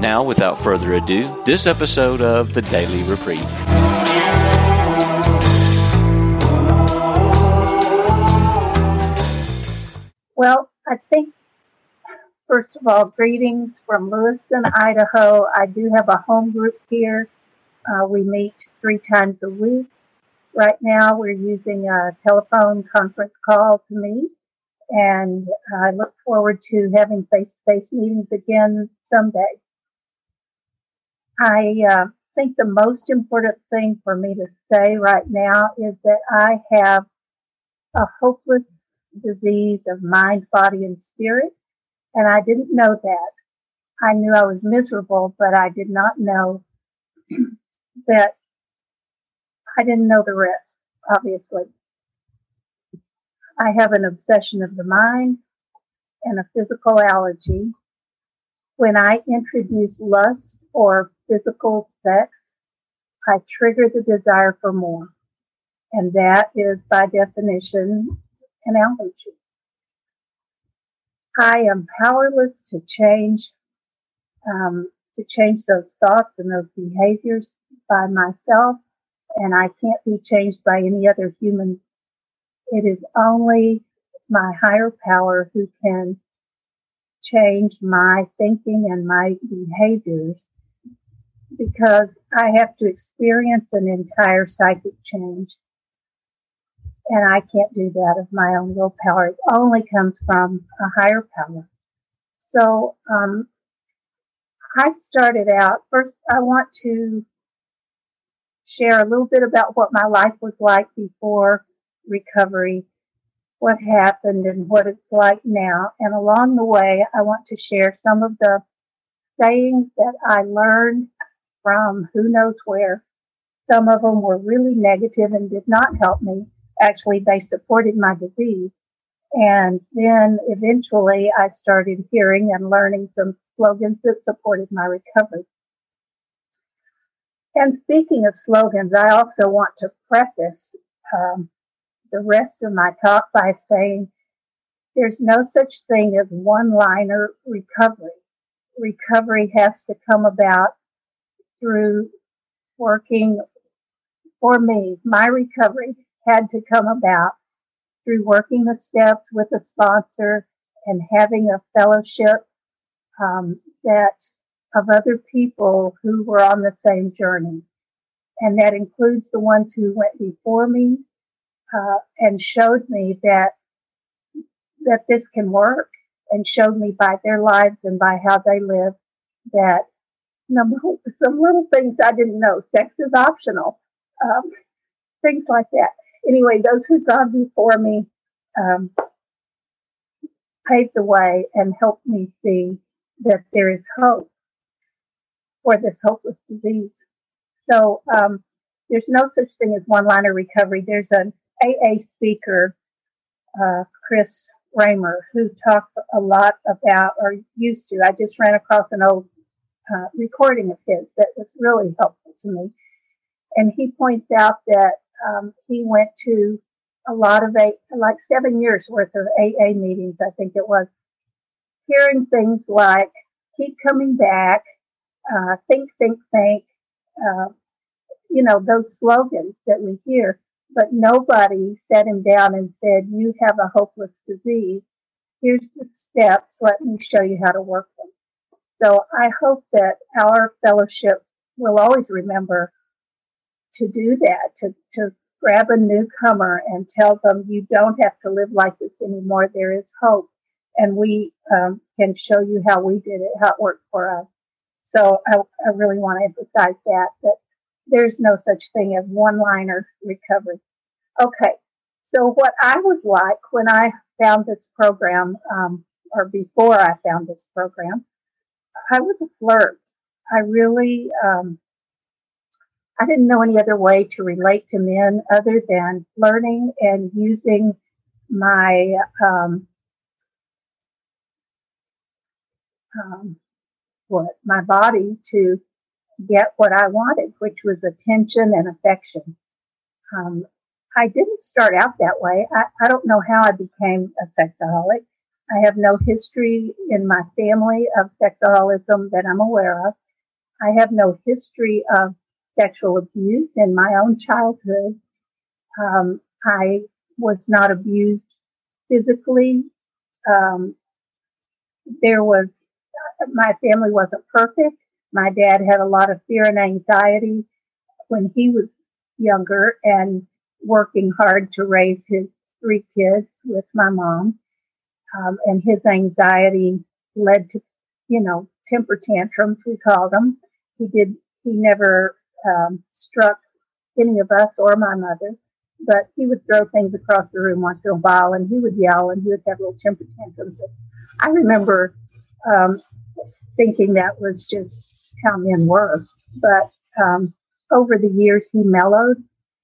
Now, without further ado, this episode of the Daily Reprieve. Well, I think, first of all, greetings from Lewiston, Idaho. I do have a home group here. Uh, we meet three times a week. Right now, we're using a telephone conference call to meet, and I look forward to having face to face meetings again someday. I uh, think the most important thing for me to say right now is that I have a hopeless disease of mind, body, and spirit, and I didn't know that. I knew I was miserable, but I did not know that I didn't know the rest, obviously. I have an obsession of the mind and a physical allergy. When I introduce lust or physical sex, I trigger the desire for more. And that is by definition an allergy. I am powerless to change, um, to change those thoughts and those behaviors by myself, and I can't be changed by any other human. It is only my higher power who can change my thinking and my behaviors because I have to experience an entire psychic change. And I can't do that of my own willpower. It only comes from a higher power. So, um, I started out first. I want to share a little bit about what my life was like before recovery, what happened and what it's like now. And along the way, I want to share some of the sayings that I learned from who knows where. Some of them were really negative and did not help me. Actually, they supported my disease. And then eventually I started hearing and learning some slogans that supported my recovery. And speaking of slogans, I also want to preface um, the rest of my talk by saying there's no such thing as one liner recovery. Recovery has to come about through working for me. My recovery had to come about through working the steps with a sponsor and having a fellowship um, that of other people who were on the same journey. And that includes the ones who went before me uh, and showed me that that this can work and showed me by their lives and by how they live that some, some little things I didn't know. Sex is optional. Um, things like that. Anyway, those who've gone before me um, paved the way and helped me see that there is hope for this hopeless disease. So um, there's no such thing as one-liner recovery. There's an AA speaker, uh, Chris Raymer, who talks a lot about, or used to. I just ran across an old uh, recording of his that was really helpful to me. And he points out that um, he went to a lot of eight, like seven years worth of AA meetings, I think it was, hearing things like keep coming back, uh, think, think, think, uh, you know, those slogans that we hear, but nobody sat him down and said, you have a hopeless disease. Here's the steps. Let me show you how to work them. So I hope that our fellowship will always remember to do that, to, to grab a newcomer and tell them you don't have to live like this anymore. There is hope. And we um, can show you how we did it, how it worked for us. So I, I really want to emphasize that, that there's no such thing as one liner recovery. Okay. So what I was like when I found this program, um, or before I found this program, I was a flirt. I really um, I didn't know any other way to relate to men other than learning and using my um, um, what my body to get what I wanted, which was attention and affection. Um, I didn't start out that way. I, I don't know how I became a sexaholic. I have no history in my family of sexaholism that I'm aware of. I have no history of sexual abuse in my own childhood. Um, I was not abused physically. Um, there was, my family wasn't perfect. My dad had a lot of fear and anxiety when he was younger and working hard to raise his three kids with my mom. Um, and his anxiety led to, you know, temper tantrums, we called them. He did, he never um, struck any of us or my mother, but he would throw things across the room once in a while and he would yell and he would have little temper tantrums. I remember um, thinking that was just how men were. But um, over the years, he mellowed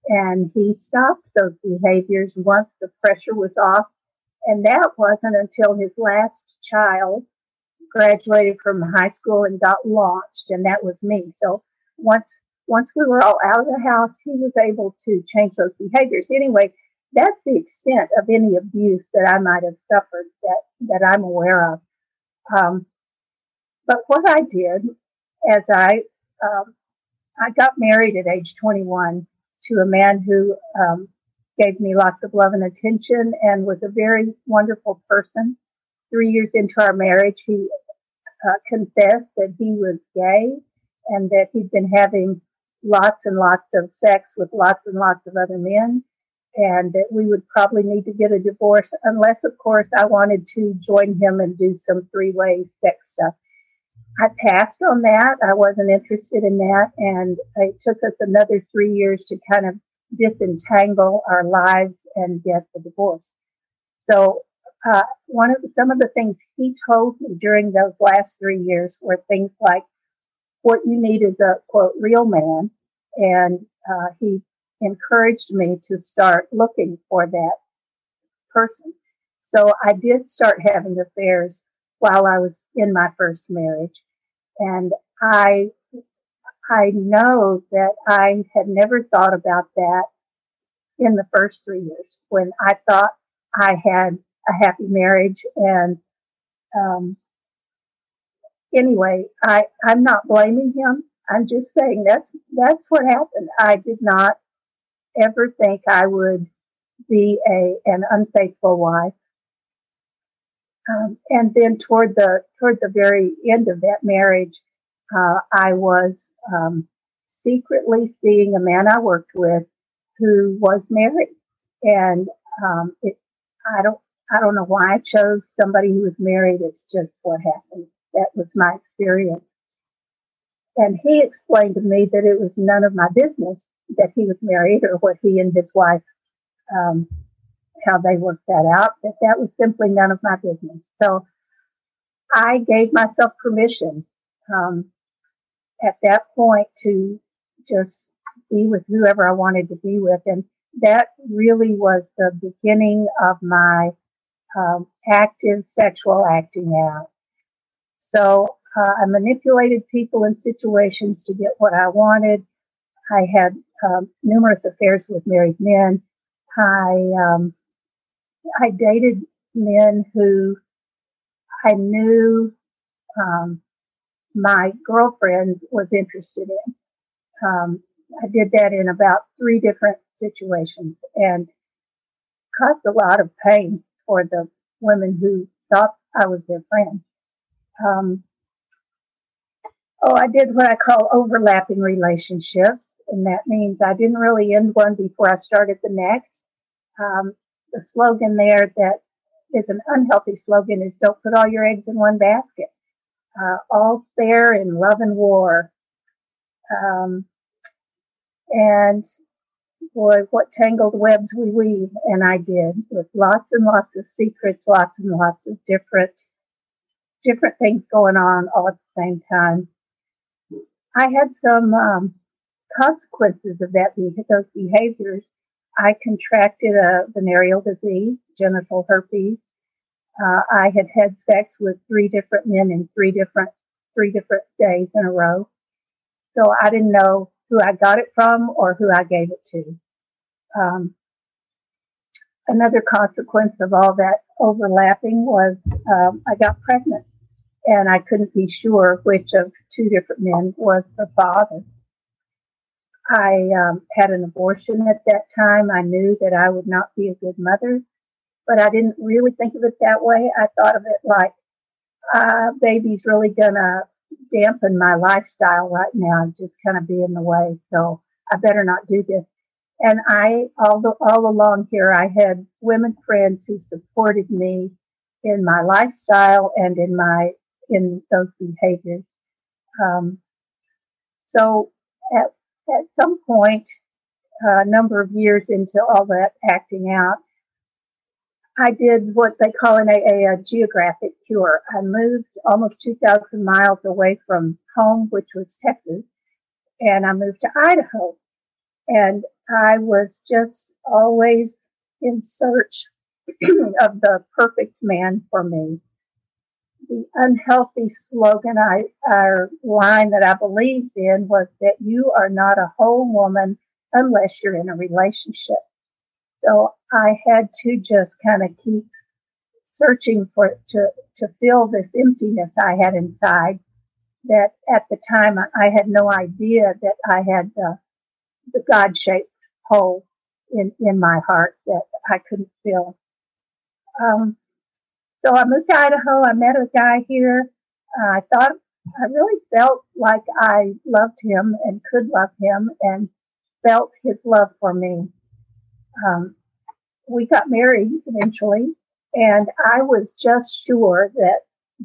and he stopped those behaviors once the pressure was off. And that wasn't until his last child graduated from high school and got launched, and that was me. So once once we were all out of the house, he was able to change those behaviors. Anyway, that's the extent of any abuse that I might have suffered that that I'm aware of. Um, but what I did as I um, I got married at age 21 to a man who um, gave me lots of love and attention and was a very wonderful person. Three years into our marriage, he uh, confessed that he was gay and that he'd been having lots and lots of sex with lots and lots of other men and that we would probably need to get a divorce unless of course I wanted to join him and do some three-way sex stuff. I passed on that. I wasn't interested in that. And it took us another three years to kind of disentangle our lives and get the divorce. So, uh, one of the, some of the things he told me during those last three years were things like, what you need is a quote, real man. And, uh, he encouraged me to start looking for that person. So I did start having affairs while I was in my first marriage. And I, I know that I had never thought about that in the first three years when I thought I had a happy marriage and, um, anyway, I, I'm not blaming him. I'm just saying that's, that's what happened. I did not ever think I would be a, an unfaithful wife. Um, and then toward the toward the very end of that marriage, uh, I was um, secretly seeing a man I worked with who was married, and um, it, I don't I don't know why I chose somebody who was married. It's just what happened. That was my experience. And he explained to me that it was none of my business that he was married or what he and his wife um, how they worked that out, that that was simply none of my business. So I gave myself permission um, at that point to just be with whoever I wanted to be with. And that really was the beginning of my um, active sexual acting out. So uh, I manipulated people and situations to get what I wanted. I had um, numerous affairs with married men. I um, I dated men who I knew um, my girlfriend was interested in. Um, I did that in about three different situations and caused a lot of pain for the women who thought I was their friend. Um, oh, I did what I call overlapping relationships, and that means I didn't really end one before I started the next. Um, the slogan there that is an unhealthy slogan is don't put all your eggs in one basket. Uh, all's fair in love and war. Um, and boy, what tangled webs we weave. And I did with lots and lots of secrets, lots and lots of different, different things going on all at the same time. I had some, um, consequences of that those behaviors, I contracted a venereal disease, genital herpes. Uh, I had had sex with three different men in three different three different days in a row. So I didn't know who I got it from or who I gave it to. Um, another consequence of all that overlapping was um, I got pregnant and I couldn't be sure which of two different men was the father. I um, had an abortion at that time. I knew that I would not be a good mother, but I didn't really think of it that way. I thought of it like, uh, baby's really gonna dampen my lifestyle right now, just kind of be in the way. So I better not do this. And I, all, the, all along here, I had women friends who supported me in my lifestyle and in my, in those behaviors. Um, so at, at some point, a number of years into all that acting out, I did what they call in AA a geographic cure. I moved almost 2,000 miles away from home, which was Texas, and I moved to Idaho. And I was just always in search of the perfect man for me. The unhealthy slogan I, our line that I believed in was that you are not a whole woman unless you're in a relationship. So I had to just kind of keep searching for to to fill this emptiness I had inside. That at the time I had no idea that I had the, the God shaped hole in in my heart that I couldn't fill. Um, so I moved to Idaho. I met a guy here. Uh, I thought I really felt like I loved him and could love him and felt his love for me. Um, we got married eventually, and I was just sure that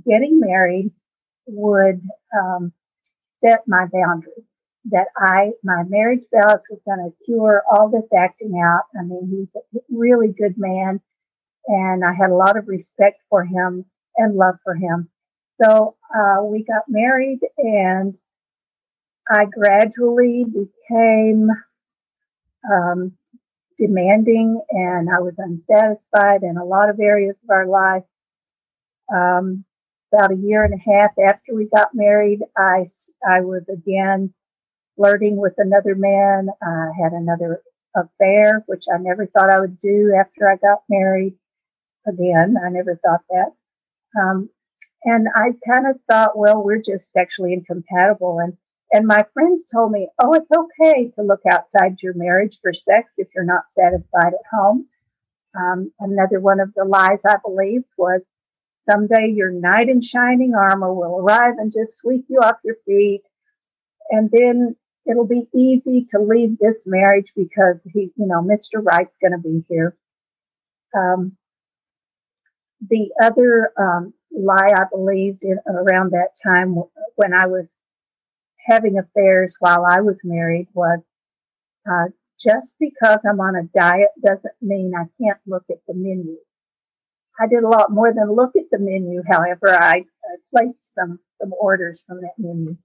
getting married would um, set my boundaries. That I, my marriage vows was going to cure all this acting out. I mean, he's a really good man, and I had a lot of respect for him and love for him. So uh, we got married, and I gradually became um, demanding and I was unsatisfied in a lot of areas of our life. Um, about a year and a half after we got married, I, I was again flirting with another man. I had another affair, which I never thought I would do after I got married. Again, I never thought that. Um, and I kind of thought, well, we're just sexually incompatible. And and my friends told me, oh, it's okay to look outside your marriage for sex if you're not satisfied at home. Um, another one of the lies I believed was someday your knight in shining armor will arrive and just sweep you off your feet. And then it'll be easy to leave this marriage because he, you know, Mr. Right's going to be here. Um, the other um, lie I believed in around that time when I was having affairs while I was married was uh, just because I'm on a diet doesn't mean I can't look at the menu. I did a lot more than look at the menu. However, I, I placed some, some orders from that menu.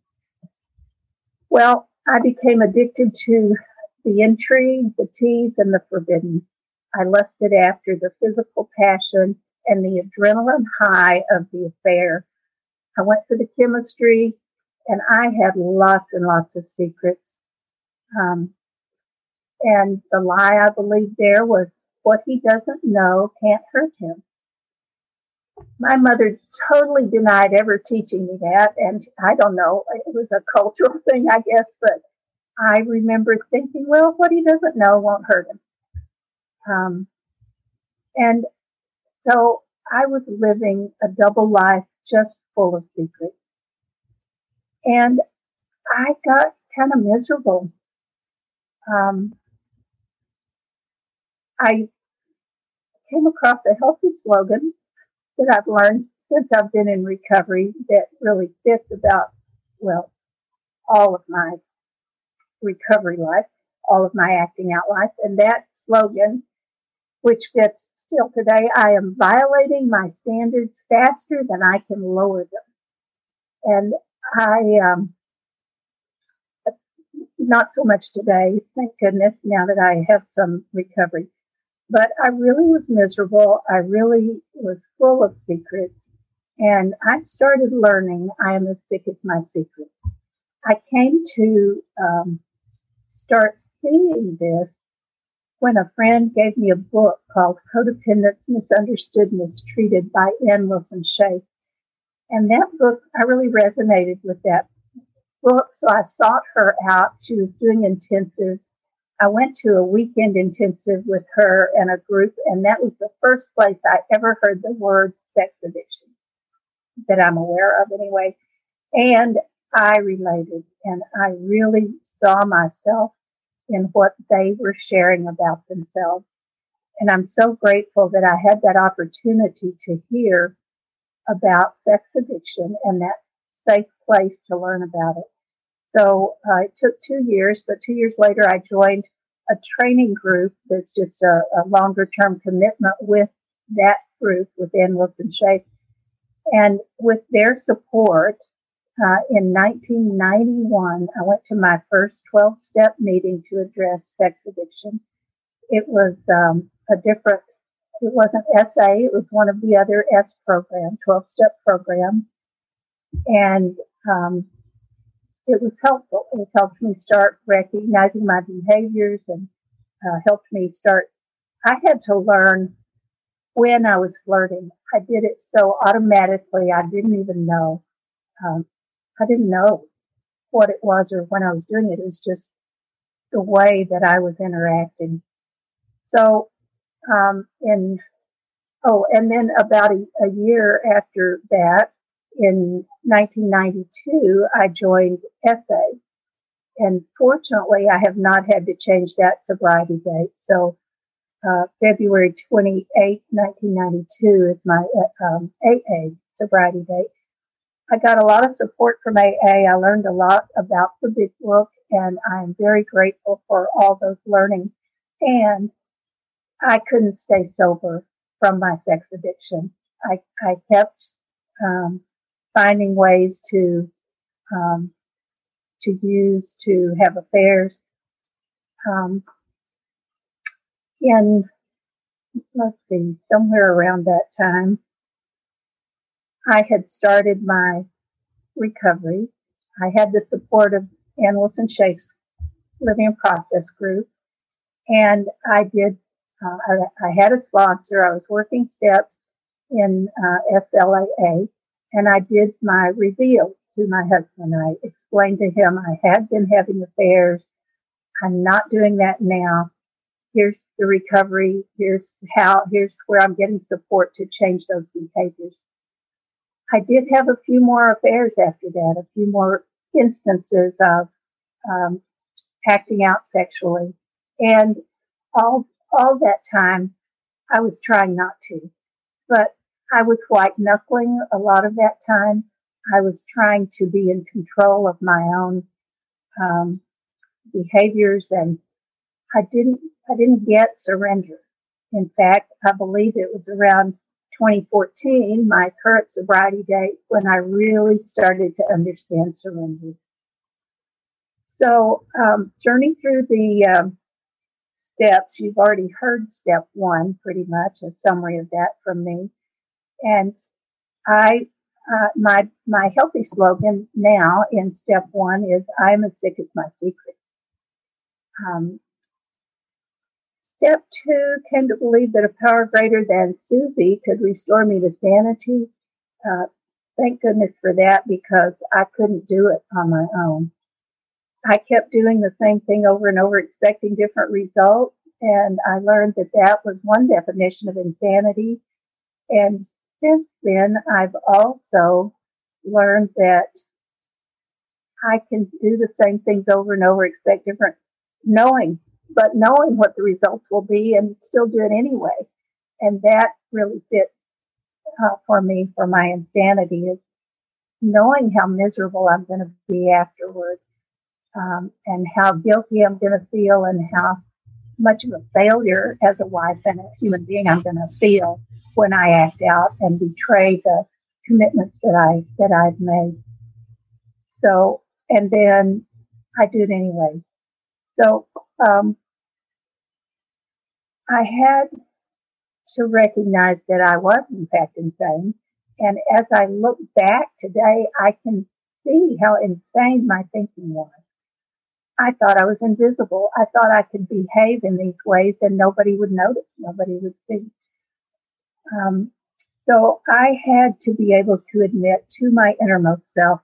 Well, I became addicted to the intrigue, the tease, and the forbidden. I lusted after the physical passion and the adrenaline high of the affair. I went for the chemistry, and I had lots and lots of secrets. Um, and the lie I believed there was what he doesn't know can't hurt him. My mother totally denied ever teaching me that. And I don't know, it was a cultural thing, I guess, but I remember thinking, well, what he doesn't know won't hurt him. Um, and so I was living a double life just full of secrets. And I got kind of miserable. Um, I came across a healthy slogan that I've learned since I've been in recovery that really fits about, well, all of my recovery life, all of my acting out life. And that slogan, which fits still today, I am violating my standards faster than I can lower them. And I, um, not so much today, thank goodness, now that I have some recovery. But I really was miserable. I really was full of secrets. And I started learning I am as sick as my secret. I came to um, start seeing this when a friend gave me a book called Codependence Misunderstood, Mistreated by Anne Wilson Schaef. And that book, I really resonated with that book. So I sought her out. She was doing intensive. I went to a weekend intensive with her and a group, and that was the first place I ever heard the word sex addiction that I'm aware of anyway. And I related and I really saw myself in what they were sharing about themselves. And I'm so grateful that I had that opportunity to hear about sex addiction and that safe place to learn about it. So uh, it took two years, but two years later, I joined a training group that's just a, a longer term commitment with that group within Wilson Schaef. And with their support, uh, in 1991, I went to my first 12 step meeting to address sex addiction. It was um, a different, it wasn't SA, it was one of the other S programs, 12 step programs. And um, it was helpful. It helped me start recognizing my behaviors and uh, helped me start. I had to learn when I was flirting. I did it so automatically, I didn't even know. Um, I didn't know what it was or when I was doing it. It was just the way that I was interacting. So, um, in, oh, and then about a, a year after that, in 1992, I joined SA. And fortunately, I have not had to change that sobriety date. So, uh, February 28, 1992 is my um, AA sobriety date. I got a lot of support from AA. I learned a lot about the big book and I'm very grateful for all those learnings. And I couldn't stay sober from my sex addiction. I, I kept um, finding ways to um, to use to have affairs. Um, in let's see, somewhere around that time, I had started my recovery. I had the support of Anne Wilson Schaef's Living in Process group, and I did. Uh, I, I, had a sponsor. I was working steps in uh, SLAA, and I did my reveal to my husband. I explained to him I had been having affairs. I'm not doing that now. Here's the recovery. Here's how. Here's where I'm getting support to change those behaviors. I did have a few more affairs after that, a few more instances of um, acting out sexually, and all all that time I was trying not to, but I was white knuckling a lot of that time. I was trying to be in control of my own um, behaviors, and I didn't I didn't get surrender. In fact, I believe it was around 2014, my current sobriety date, when I really started to understand surrender. So, um, journey through the um, steps, you've already heard step one pretty much, a summary of that from me. And I, uh, my, my healthy slogan now in step one is I'm as sick as my secret. Um, Step two, came to believe that a power greater than Susie could restore me to sanity. Uh, thank goodness for that because I couldn't do it on my own. I kept doing the same thing over and over, expecting different results. And I learned that that was one definition of insanity. And since then, I've also learned that I can do the same things over and over, expect different, knowing but knowing what the results will be and still do it anyway. And that really fits uh, for me for my insanity is knowing how miserable I'm going to be afterwards um, and how guilty I'm going to feel and how much of a failure as a wife and a human being I'm going to feel when I act out and betray the commitments that I that I've made. So, and then I do it anyway So um, I had to recognize that I was in fact insane. And as I look back today, I can see how insane my thinking was. I thought I was invisible. I thought I could behave in these ways and nobody would notice, nobody would see. Um, so I had to be able to admit to my innermost self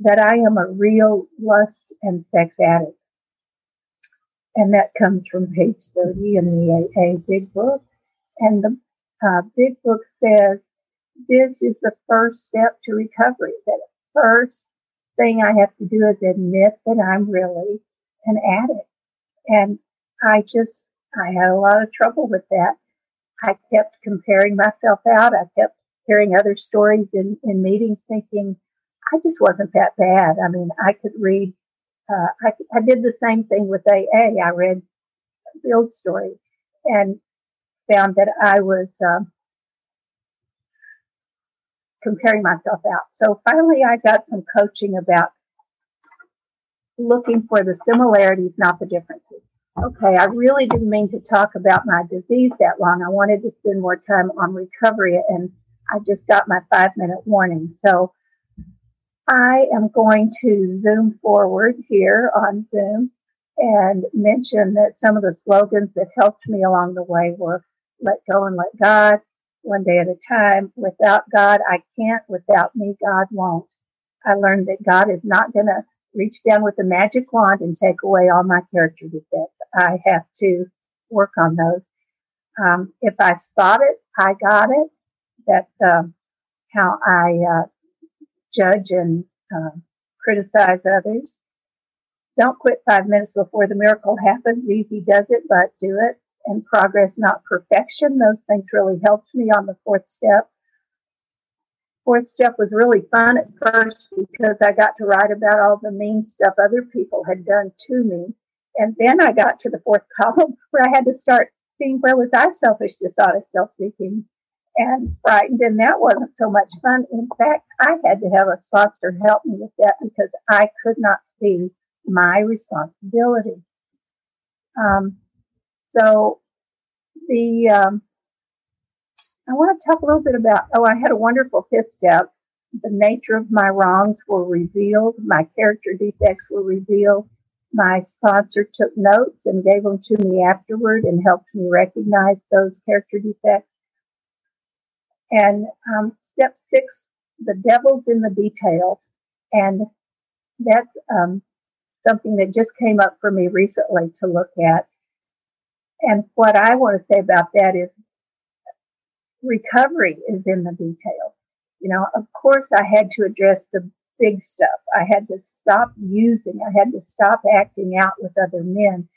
that I am a real lust and sex addict. And that comes from page 30 in the AA Big Book. And the uh, Big Book says this is the first step to recovery. That first thing I have to do is admit that I'm really an addict. And I just, I had a lot of trouble with that. I kept comparing myself out. I kept hearing other stories in, in meetings thinking I just wasn't that bad. I mean, I could read, uh, I, I did the same thing with AA. I read Bill's story and found that I was, um, comparing myself out. So finally I got some coaching about looking for the similarities, not the differences. Okay, I really didn't mean to talk about my disease that long. I wanted to spend more time on recovery and I just got my five minute warning. So I am going to zoom forward here on Zoom and mention that some of the slogans that helped me along the way were let go and let God, one day at a time. Without God, I can't. Without me, God won't. I learned that God is not going to reach down with a magic wand and take away all my character defects. I have to work on those. Um, if I spot it, I got it. That's um, how I uh, judge and uh, criticize others. Don't quit five minutes before the miracle happens. Easy does it, but do it and progress, not perfection. Those things really helped me on the fourth step. Fourth step was really fun at first because I got to write about all the mean stuff other people had done to me. And then I got to the fourth column where I had to start seeing where was I selfish, dishonest, self-seeking, and frightened. And that wasn't so much fun. In fact, I had to have a sponsor help me with that because I could not see my responsibility. Um, so the um, I want to talk a little bit about. Oh, I had a wonderful fifth step. The nature of my wrongs were revealed. My character defects were revealed. My sponsor took notes and gave them to me afterward and helped me recognize those character defects. And um, step six, the devil's in the details, and that's um, something that just came up for me recently to look at. And what I want to say about that is recovery is in the details. You know, of course I had to address the big stuff. I had to stop using, I had to stop acting out with other men.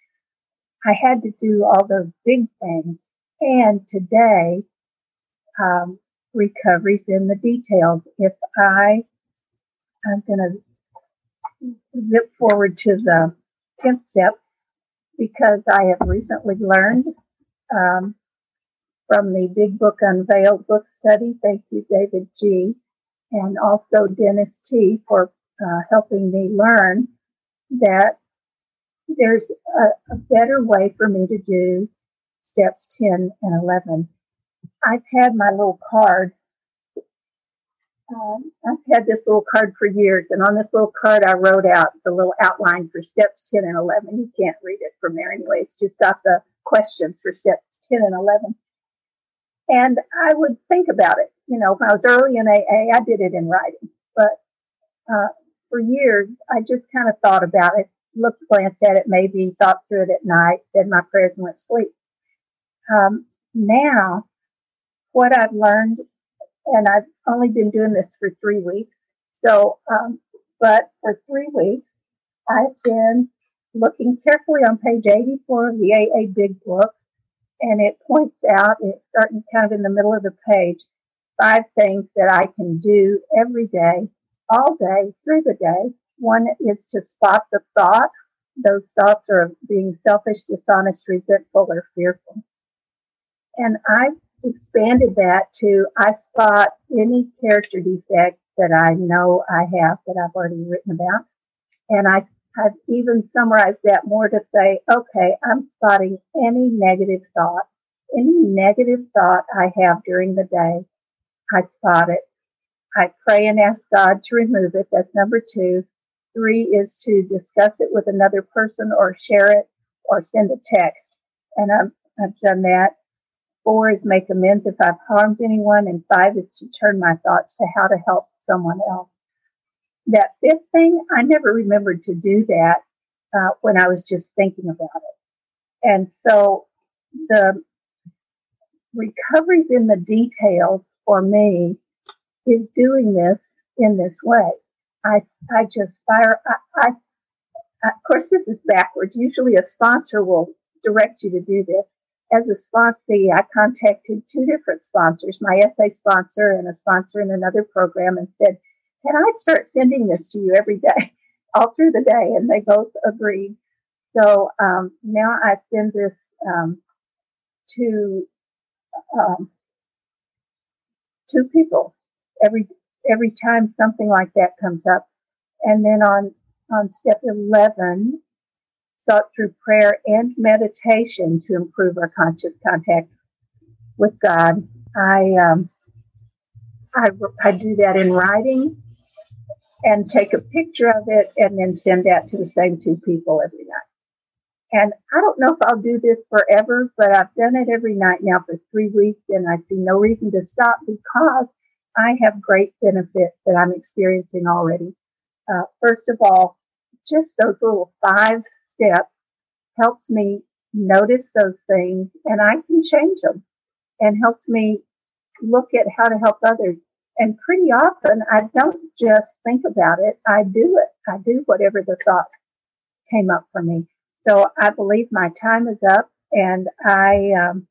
I had to do all those big things. And today, um, recovery's in the details. If I, I'm going to zip forward to the 10th step because I have recently learned um, from the Big Book Unveiled book study. Thank you, David G. And also Dennis T. for uh, helping me learn that there's a, a better way for me to do steps 10 and 11. I've had my little card um, I've had this little card for years, and on this little card, I wrote out the little outline for steps 10 and 11. You can't read it from there anyway. It's just got the questions for steps 10 and 11. And I would think about it. You know, when I was early in AA, I did it in writing, but uh, for years, I just kind of thought about it, looked, glanced at it, maybe thought through it at night, said my prayers, and went to sleep. Um, now, what I've learned and I've only been doing this for three weeks. So, um, but for three weeks, I've been looking carefully on page 84 of the AA Big Book, and it points out, it's starting kind of in the middle of the page, five things that I can do every day, all day, through the day. One is to spot the thought. Those thoughts are being selfish, dishonest, resentful, or fearful. And I've expanded that to I spot any character defect that I know I have that I've already written about. And I I've even summarized that more to say, okay, I'm spotting any negative thought, any negative thought I have during the day. I spot it. I pray and ask God to remove it. That's number two. Three is to discuss it with another person or share it or send a text. And I've, I've done that. Four is make amends if I've harmed anyone. And five is to turn my thoughts to how to help someone else. That fifth thing, I never remembered to do that uh, when I was just thinking about it. And so the recoveries in the details for me is doing this in this way. I, I just fire, I, I, of course, this is backwards. Usually a sponsor will direct you to do this. As a sponsee, I contacted two different sponsors, my SA sponsor and a sponsor in another program and said, can I start sending this to you every day, all through the day? And they both agreed. So um, now I send this um, to um, two people every every time something like that comes up. And then on on step eleven, sought through prayer and meditation to improve our conscious contact with God. I um, I, I do that in writing and take a picture of it and then send that to the same two people every night. And I don't know if I'll do this forever, but I've done it every night now for three weeks and I see no reason to stop because I have great benefits that I'm experiencing already. Uh, first of all, just those little five helps me notice those things and I can change them and helps me look at how to help others. And pretty often I don't just think about it. I do it. I do whatever the thought came up for me. So I believe my time is up and I um,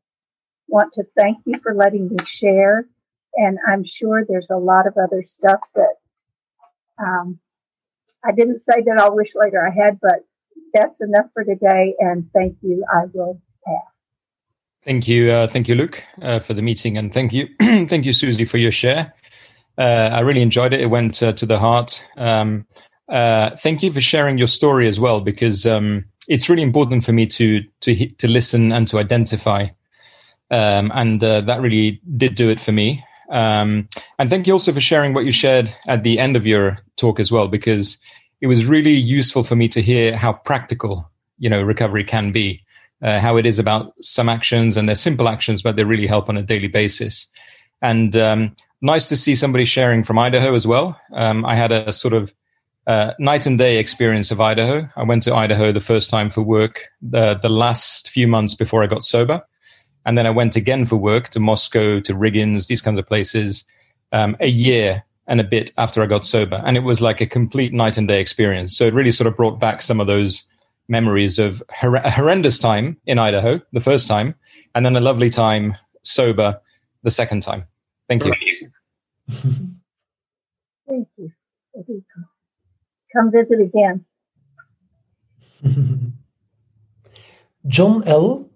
want to thank you for letting me share. And I'm sure there's a lot of other stuff that um, I didn't say that I'll wish later I had, but that's enough for today. And thank you. I will pass. Thank you, uh, thank you, Luke, uh, for the meeting, and thank you, thank you, Susie, for your share. Uh, I really enjoyed it. It went uh, to the heart. Um, uh, thank you for sharing your story as well, because um, it's really important for me to to to listen and to identify, um, and uh, that really did do it for me. Um, and thank you also for sharing what you shared at the end of your talk as well, because it was really useful for me to hear how practical you know recovery can be. Uh, how it is about some actions and they're simple actions, but they really help on a daily basis. And um, nice to see somebody sharing from Idaho as well. Um, I had a sort of uh, night and day experience of Idaho. I went to Idaho the first time for work the, the last few months before I got sober. And then I went again for work to Moscow, to Riggins, these kinds of places, um, a year and a bit after I got sober. And it was like a complete night and day experience. So it really sort of brought back some of those memories of hor- a horrendous time in Idaho the first time, and then a lovely time sober the second time. Thank you. Thank you. Come visit again. John L.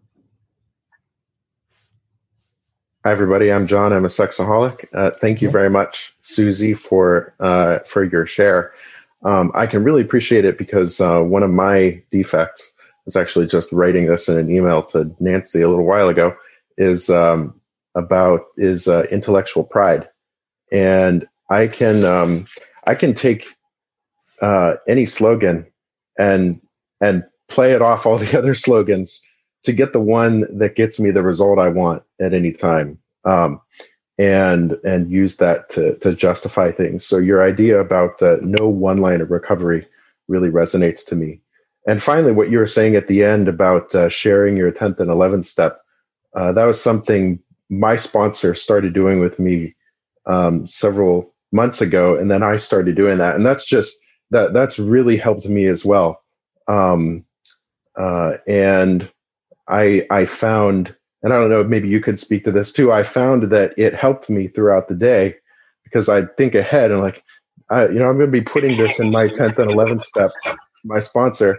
Hi, everybody. I'm John. I'm a sexaholic. Uh, thank you very much, Susie, for uh, for your share. Um, I can really appreciate it because uh, one of my defects was actually just writing this in an email to Nancy a little while ago. Is um, about is uh, intellectual pride, and I can um, I can take uh, any slogan and and play it off all the other slogans to get the one that gets me the result I want at any time. Um, and and use that to to justify things. So your idea about uh, no one line of recovery really resonates to me. And finally, what you were saying at the end about uh, sharing your tenth and eleventh step, uh, that was something my sponsor started doing with me um, several months ago, and then I started doing that, and that's just that that's really helped me as well. Um, uh, and I I found, and I don't know, maybe you could speak to this too. I found that it helped me throughout the day because I think ahead and like, I, you know, I'm going to be putting this in my tenth and eleventh step. My sponsor,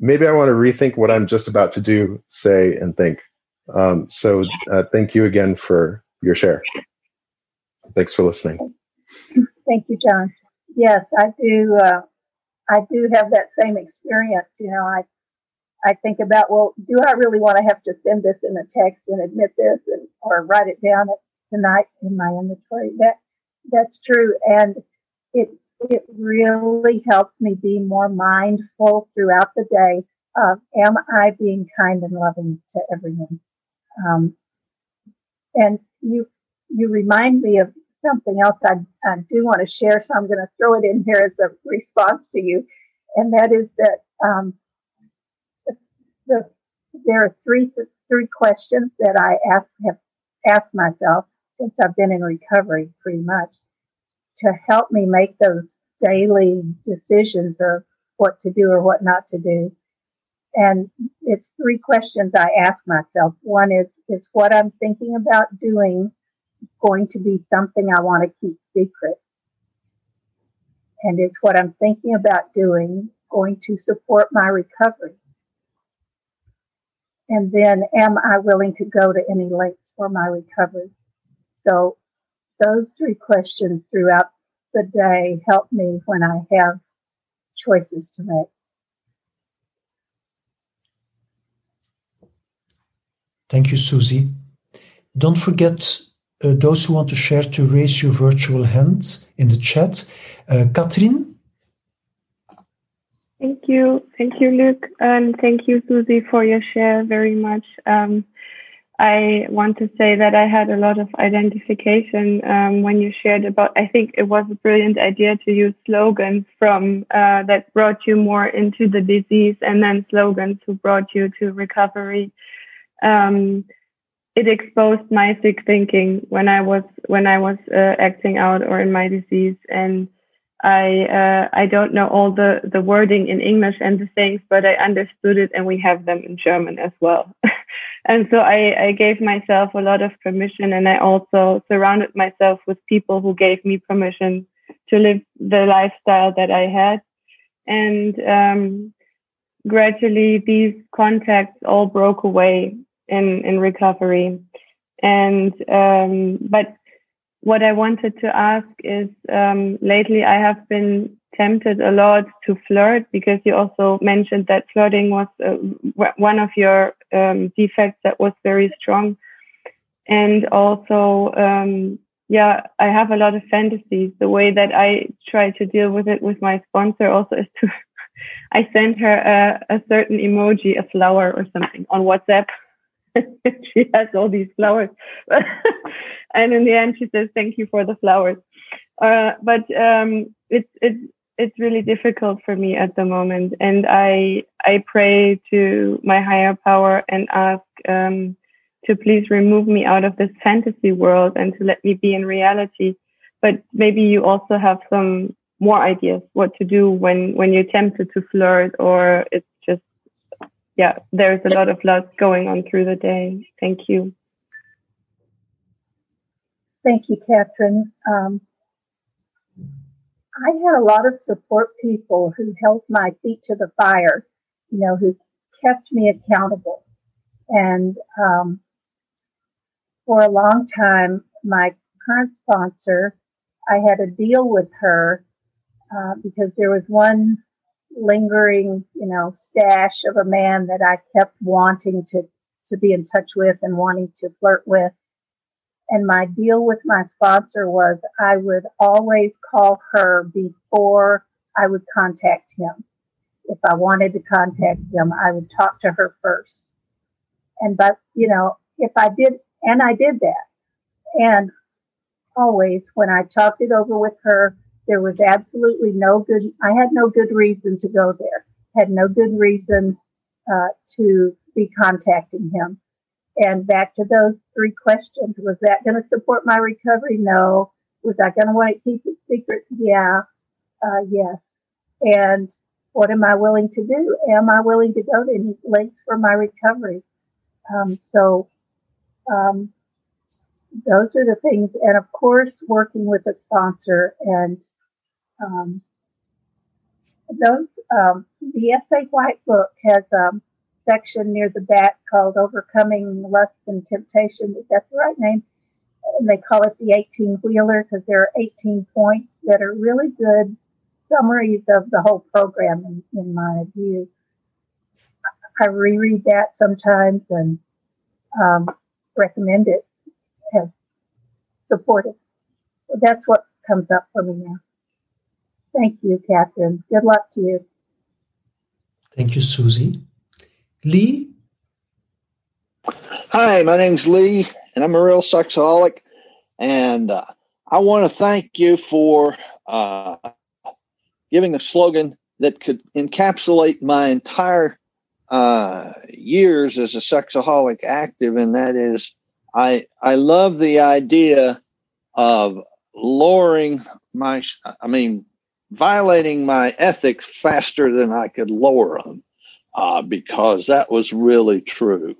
maybe I want to rethink what I'm just about to do, say, and think. Um, so uh, thank you again for your share. Thanks for listening. Thank you, John. Yes, I do. Uh, I do have that same experience. You know, I I think about, well, do I really want to have to send this in a text and admit this and or write it down tonight in my inventory? That that's true, and it it really helps me be more mindful throughout the day of am I being kind and loving to everyone? Um, and you you remind me of something else I, I do want to share, so I'm going to throw it in here as a response to you, and that is that um, the, there are three three questions that I ask, have asked myself since I've been in recovery, pretty much, to help me make those daily decisions of what to do or what not to do. And it's three questions I ask myself. One is, is what I'm thinking about doing going to be something I want to keep secret? And is what I'm thinking about doing going to support my recovery? And then am I willing to go to any lengths for my recovery? So those three questions throughout the day help me when I have choices to make. Thank you, Susie. Don't forget uh, those who want to share to raise your virtual hand in the chat. Uh, Catherine? Thank you. Thank you, Luke. And thank you, Susie, for your share very much. Um, I want to say that I had a lot of identification um, when you shared about. I think it was a brilliant idea to use slogans from uh, that brought you more into the disease, and then slogans who brought you to recovery. Um, it exposed my sick thinking when I was when I was uh, acting out or in my disease, and I uh, I don't know all the the wording in English and the things, but I understood it, and we have them in German as well. and so I, I gave myself a lot of permission, and I also surrounded myself with people who gave me permission to live the lifestyle that I had, and um, gradually these contacts all broke away in in recovery, and um, but what I wanted to ask is um, lately I have been tempted a lot to flirt because you also mentioned that flirting was uh, one of your um, defects that was very strong. And also, um, yeah, I have a lot of fantasies. The way that I try to deal with it with my sponsor also is to, I send her a, a certain emoji, a flower or something on WhatsApp. she has all these flowers. and in the end, she says, thank you for the flowers. Uh, but um, it's, it's, it's really difficult for me at the moment. And I, I pray to my higher power and ask um, to please remove me out of this fantasy world and to let me be in reality. But maybe you also have some more ideas what to do when, when you're tempted to flirt or it's yeah, there's a lot of love going on through the day. Thank you. Thank you, Catherine. Um, I had a lot of support people who held my feet to the fire, you know, who kept me accountable. And um, for a long time, my current sponsor, I had a deal with her uh, because there was one lingering, you know, stash of a man that I kept wanting to, to be in touch with and wanting to flirt with. And my deal with my sponsor was I would always call her before I would contact him. If I wanted to contact him, I would talk to her first. And, but, you know, if I did, and I did that. And always when I talked it over with her, there was absolutely no good, I had no good reason to go there, had no good reason uh, to be contacting him. And back to those three questions, was that going to support my recovery? No. Was I going to want to keep it secret? Yeah. Uh, yes. And what am I willing to do? Am I willing to go to any lengths for my recovery? Um, so, um, those are the things. And of course, working with a sponsor and um, those um, the SA White book has a section near the back called "Overcoming Lust and Temptation." Is that the right name? And they call it the 18 wheeler because there are 18 points that are really good summaries of the whole program in, in my view. I reread that sometimes and um, recommend it as supportive. That's what comes up for me now. Thank you, Catherine. Good luck to you. Thank you, Susie. Lee? Hi, my name's Lee, and I'm a real sexaholic. And uh, I want to thank you for uh, giving a slogan that could encapsulate my entire uh, years as a sexaholic active, and that is I I love the idea of lowering my I mean violating my ethics faster than I could lower them uh, because that was really true.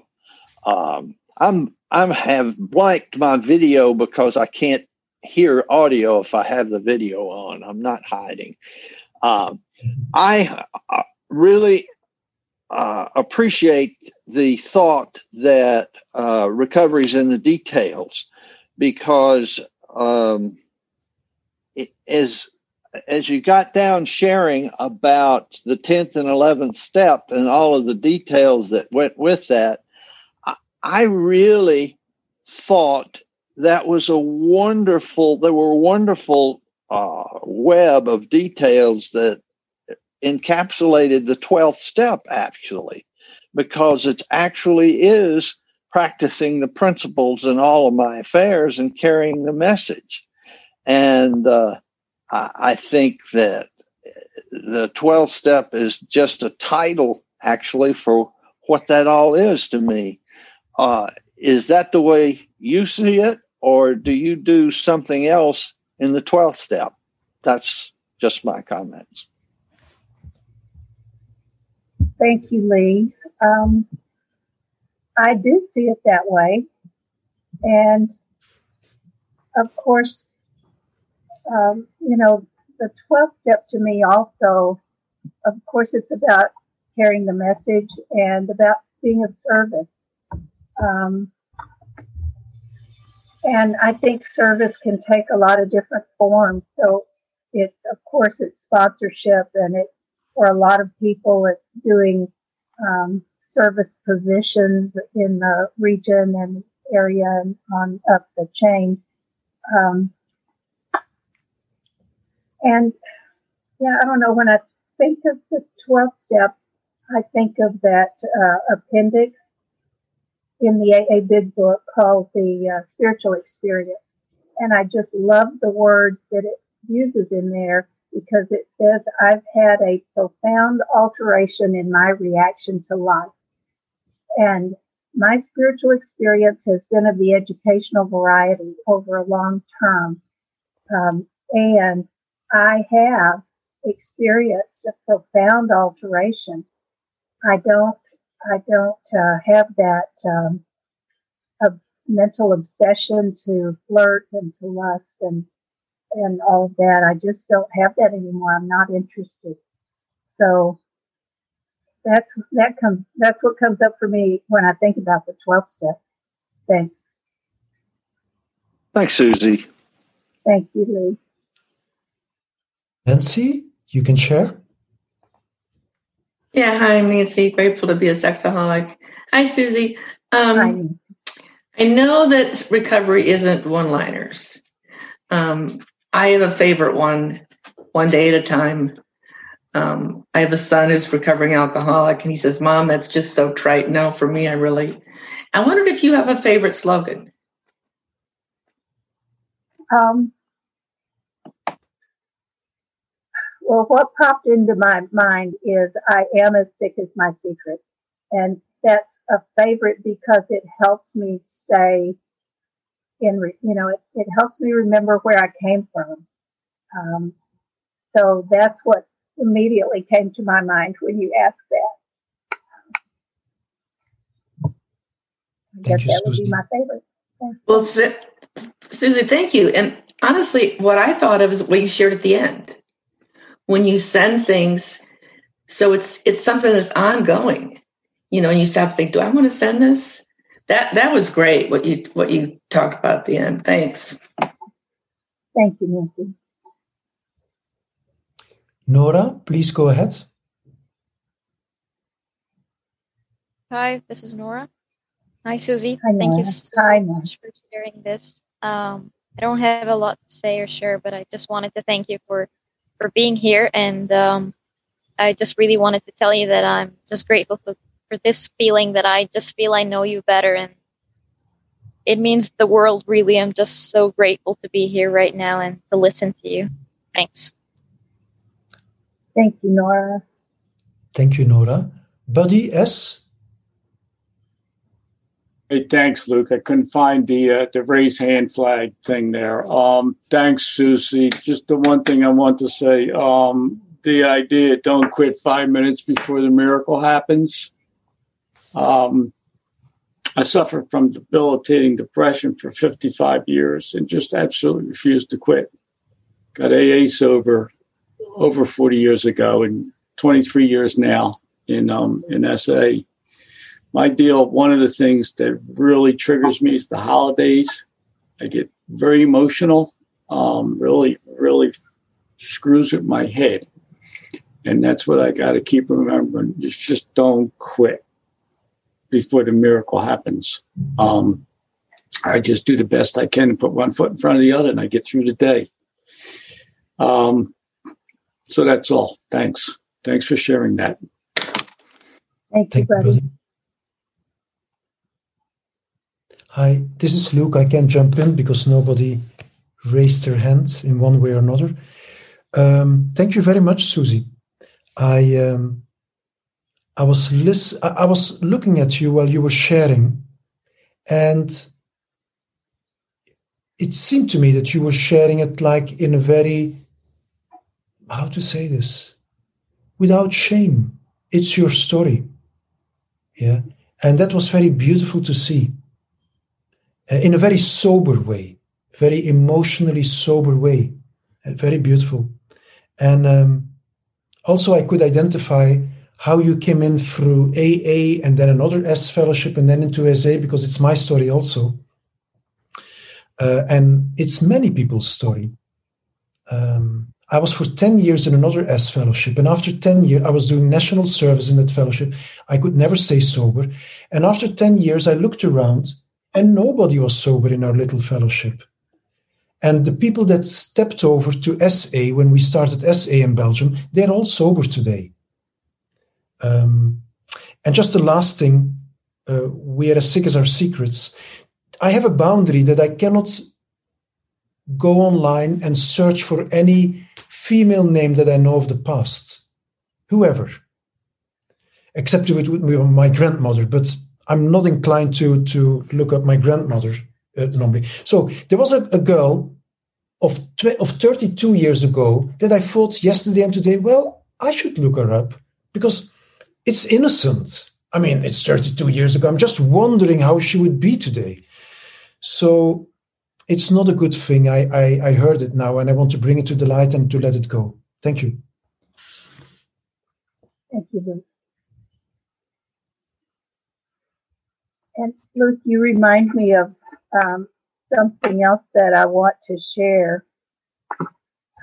Um, I'm I'm have blanked my video because I can't hear audio if I have the video on. I'm not hiding. Um, I uh, really uh, appreciate the thought that uh, recovery is in the details because um, it, as as you got down sharing about the 10th and 11th step and all of the details that went with that, I, really thought that was a wonderful, there were wonderful uh, web of details that encapsulated the 12th step actually, because it actually is practicing the principles in all of my affairs and carrying the message. And uh, I, think that the 12th step is just a title actually for what that all is to me. Uh, is that the way you see it, or do you do something else in the 12th step? That's just my comments. Thank you, Lee. Um, I do see it that way. And of course, um, you know, the 12th step to me also, of course, it's about carrying the message and about being of service. Um, and I think service can take a lot of different forms. So it's, of course, it's sponsorship and it, for a lot of people, it's doing, um, service positions in the region and area and on up the chain. Um, and yeah, I don't know. When I think of the 12th step, I think of that uh, appendix in the AA Big Book called the uh, Spiritual Experience. And I just love the words that it uses in there because it says, I've had a profound alteration in my reaction to life. And my spiritual experience has been of the educational variety over a long term. Um, and I have experienced a profound alteration. I don't, I don't uh, have that um, mental obsession to flirt and to lust and and all of that. I just don't have that anymore. I'm not interested. So that's that comes that's what comes up for me when I think about the 12 step. Thanks. Thanks, Susie. Thank you, Lee. Nancy, you can share. Yeah, hi, I'm Nancy. Grateful to be a sexaholic. Hi, Susie. Um, hi. I know that recovery isn't one liners. Um, I have a favorite one, one day at a time. Um, I have a son who's recovering alcoholic, and he says, Mom, that's just so trite. No, for me, I really. I wondered if you have a favorite slogan. Um, well, what popped into my mind is I am as sick as my secret. And that's a favorite because it helps me stay in, you know, it, it helps me remember where I came from. Um, so that's what immediately came to my mind when you asked that. I Thank guess you, that would be my favorite. Yeah. Well, Su- Susie, thank you. And honestly, what I thought of is what you shared at the end. When you send things, so it's it's something that's ongoing. You know, and you stop to think, do I want to send this? That that was great. What you what you talked about at the end. Thanks. Thank you, Nancy. Nora, please go ahead. Hi, this is Nora. Hi, Susie. Hi, Thank Nora. you so Hi, much for sharing this. Um, I don't have a lot to say or share, but I just wanted to thank you for for being here, and um, I just really wanted to tell you that I'm just grateful for, for this feeling that I just feel I know you better, and it means the world. Really, I'm just so grateful to be here right now and to listen to you. Thanks. Thank you, Nora. Thank you, Nora. Buddy S. Hey, thanks, Luke. I couldn't find the uh, the raise hand flag thing there. Um, thanks, Susie. Just the one thing I want to say: um, the idea "don't quit five minutes before the miracle happens." Um, I suffered from debilitating depression for 55 years and just absolutely refused to quit. Got AA sober over 40 years ago and 23 years now in um, in SA my deal, one of the things that really triggers me is the holidays. I get very emotional, um, really, really screws with my head. And that's what I got to keep remembering. Is just don't quit before the miracle happens. Um, I just do the best I can and put one foot in front of the other, and I get through the day. Um, so that's all. Thanks. Thanks for sharing that. Thank you, buddy. Hi, this is Luke. I can jump in because nobody raised their hand in one way or another. Um, thank you very much, Susie. I um, I was lis- I was looking at you while you were sharing, and it seemed to me that you were sharing it like in a very how to say this without shame. It's your story, yeah, and that was very beautiful to see in a very sober way, very emotionally sober way, uh, very beautiful. And um, also, I could identify how you came in through AA and then another S fellowship and then into SA because it's my story also. Uh, and it's many people's story. Um, I was for 10 years in another S fellowship. And after 10 years, I was doing national service in that fellowship. I could never stay sober. And after 10 years, I looked around and nobody was sober in our little fellowship. And the people that stepped over to SA when we started SA in Belgium, they're all sober today. Um, and just the last thing, uh, we are as sick as our secrets. I have a boundary that I cannot go online and search for any female name that I know of the past, whoever, except if it would be my grandmother. But I'm not inclined to to look up my grandmother uh, normally. So there was a, a girl of tw- of 32 years ago that I thought yesterday and today, well, I should look her up because it's innocent. I mean, it's 32 years ago. I'm just wondering how she would be today. So it's not a good thing. I, I, I heard it now and I want to bring it to the light and to let it go. Thank you. Thank you, And Luke, you remind me of um, something else that I want to share.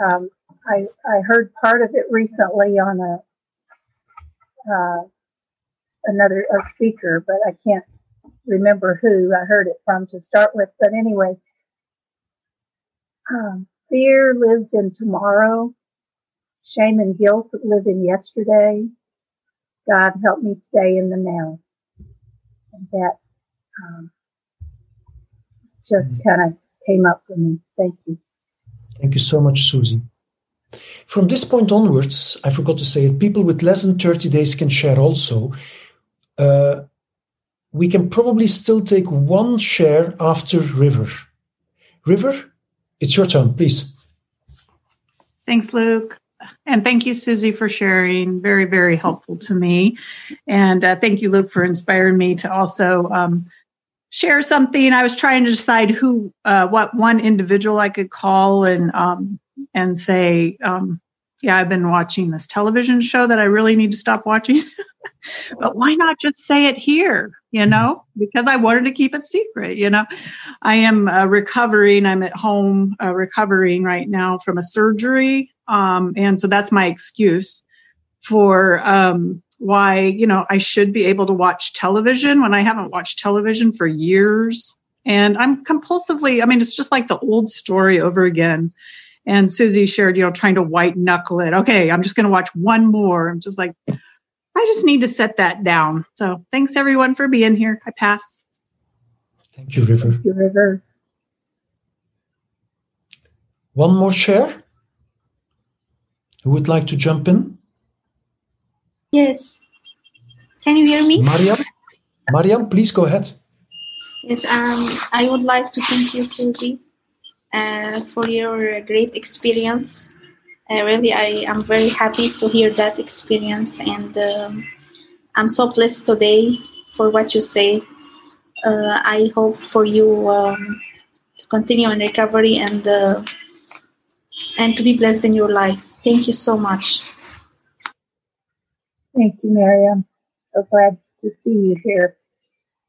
Um, I I heard part of it recently on a uh, another a speaker, but I can't remember who I heard it from to start with. But anyway, um, fear lives in tomorrow. Shame and guilt live in yesterday. God help me stay in the now and that um, just kind of came up for me. Thank you. Thank you so much, Susie. From this point onwards, I forgot to say it, people with less than 30 days can share also. Uh, we can probably still take one share after River. River, it's your turn, please. Thanks, Luke. And thank you, Susie, for sharing. Very, very helpful to me. And uh, thank you, Luke, for inspiring me to also um, share something. I was trying to decide who, uh, what one individual I could call and um, and say, um, yeah, I've been watching this television show that I really need to stop watching. but why not just say it here? You know, because I wanted to keep it secret. You know, I am uh, recovering. I'm at home uh, recovering right now from a surgery Um, and so that's my excuse for um, why, you know, I should be able to watch television when I haven't watched television for years. And I'm compulsively, I mean, it's just like the old story over again. And Susie shared, you know, trying to white knuckle it. Okay, I'm just going to watch one more. I'm just like, I just need to set that down. So thanks everyone for being here. I pass. Thank you, River. Thank you, River. One more share? Who would like to jump in? Yes. Can you hear me? Mariam? Mariam, please go ahead. Yes, um, I would like to thank you, Susie, uh, for your great experience. Uh, really, I am very happy to hear that experience, and um, I'm so blessed today for what you say. Uh, I hope for you um, to continue in recovery and uh, and to be blessed in your life. Thank you so much. Thank you, Miriam. So glad to see you here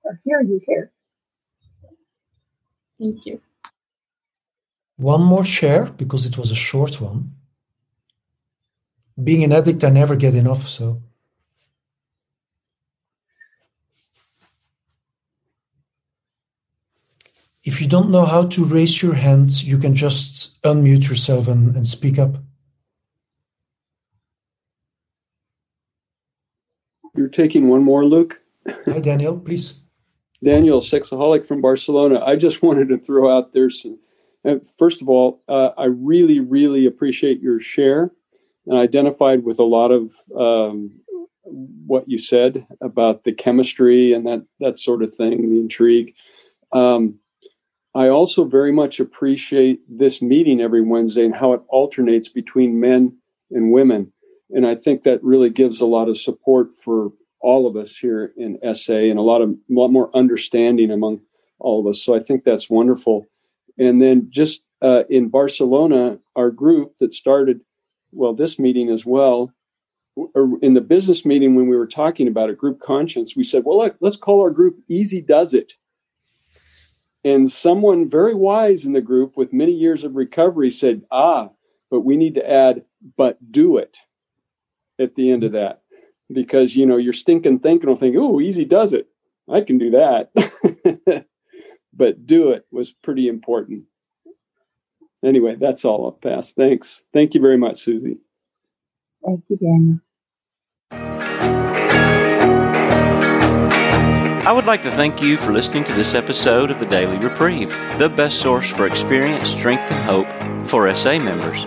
or hear you here. Thank you. One more share because it was a short one. Being an addict, I never get enough, so. If you don't know how to raise your hand, you can just unmute yourself and, and speak up. You're taking one more, Luke? Hi, Daniel, please. Daniel, sexaholic from Barcelona. I just wanted to throw out there some. Uh, first of all, uh, I really, really appreciate your share and identified with a lot of um, what you said about the chemistry and that that sort of thing, the intrigue. Um, I also very much appreciate this meeting every Wednesday and how it alternates between men and women. And I think that really gives a lot of support for all of us here in SA and a lot of a lot more understanding among all of us. So I think that's wonderful. And then just uh, in Barcelona, our group that started, well, this meeting as well, in the business meeting when we were talking about a group conscience, we said, well, look, let's call our group Easy Does It. And someone very wise in the group with many years of recovery said, ah, but we need to add, but do it at the end of that. Because you know you're stinking thinking will think oh easy does it. I can do that. But do it was pretty important. Anyway that's all i'll pass. Thanks. Thank you very much susie. Thank you daniel. I would like to thank you for listening to this episode of the Daily Reprieve, the best source for experience, strength, and hope for SA members.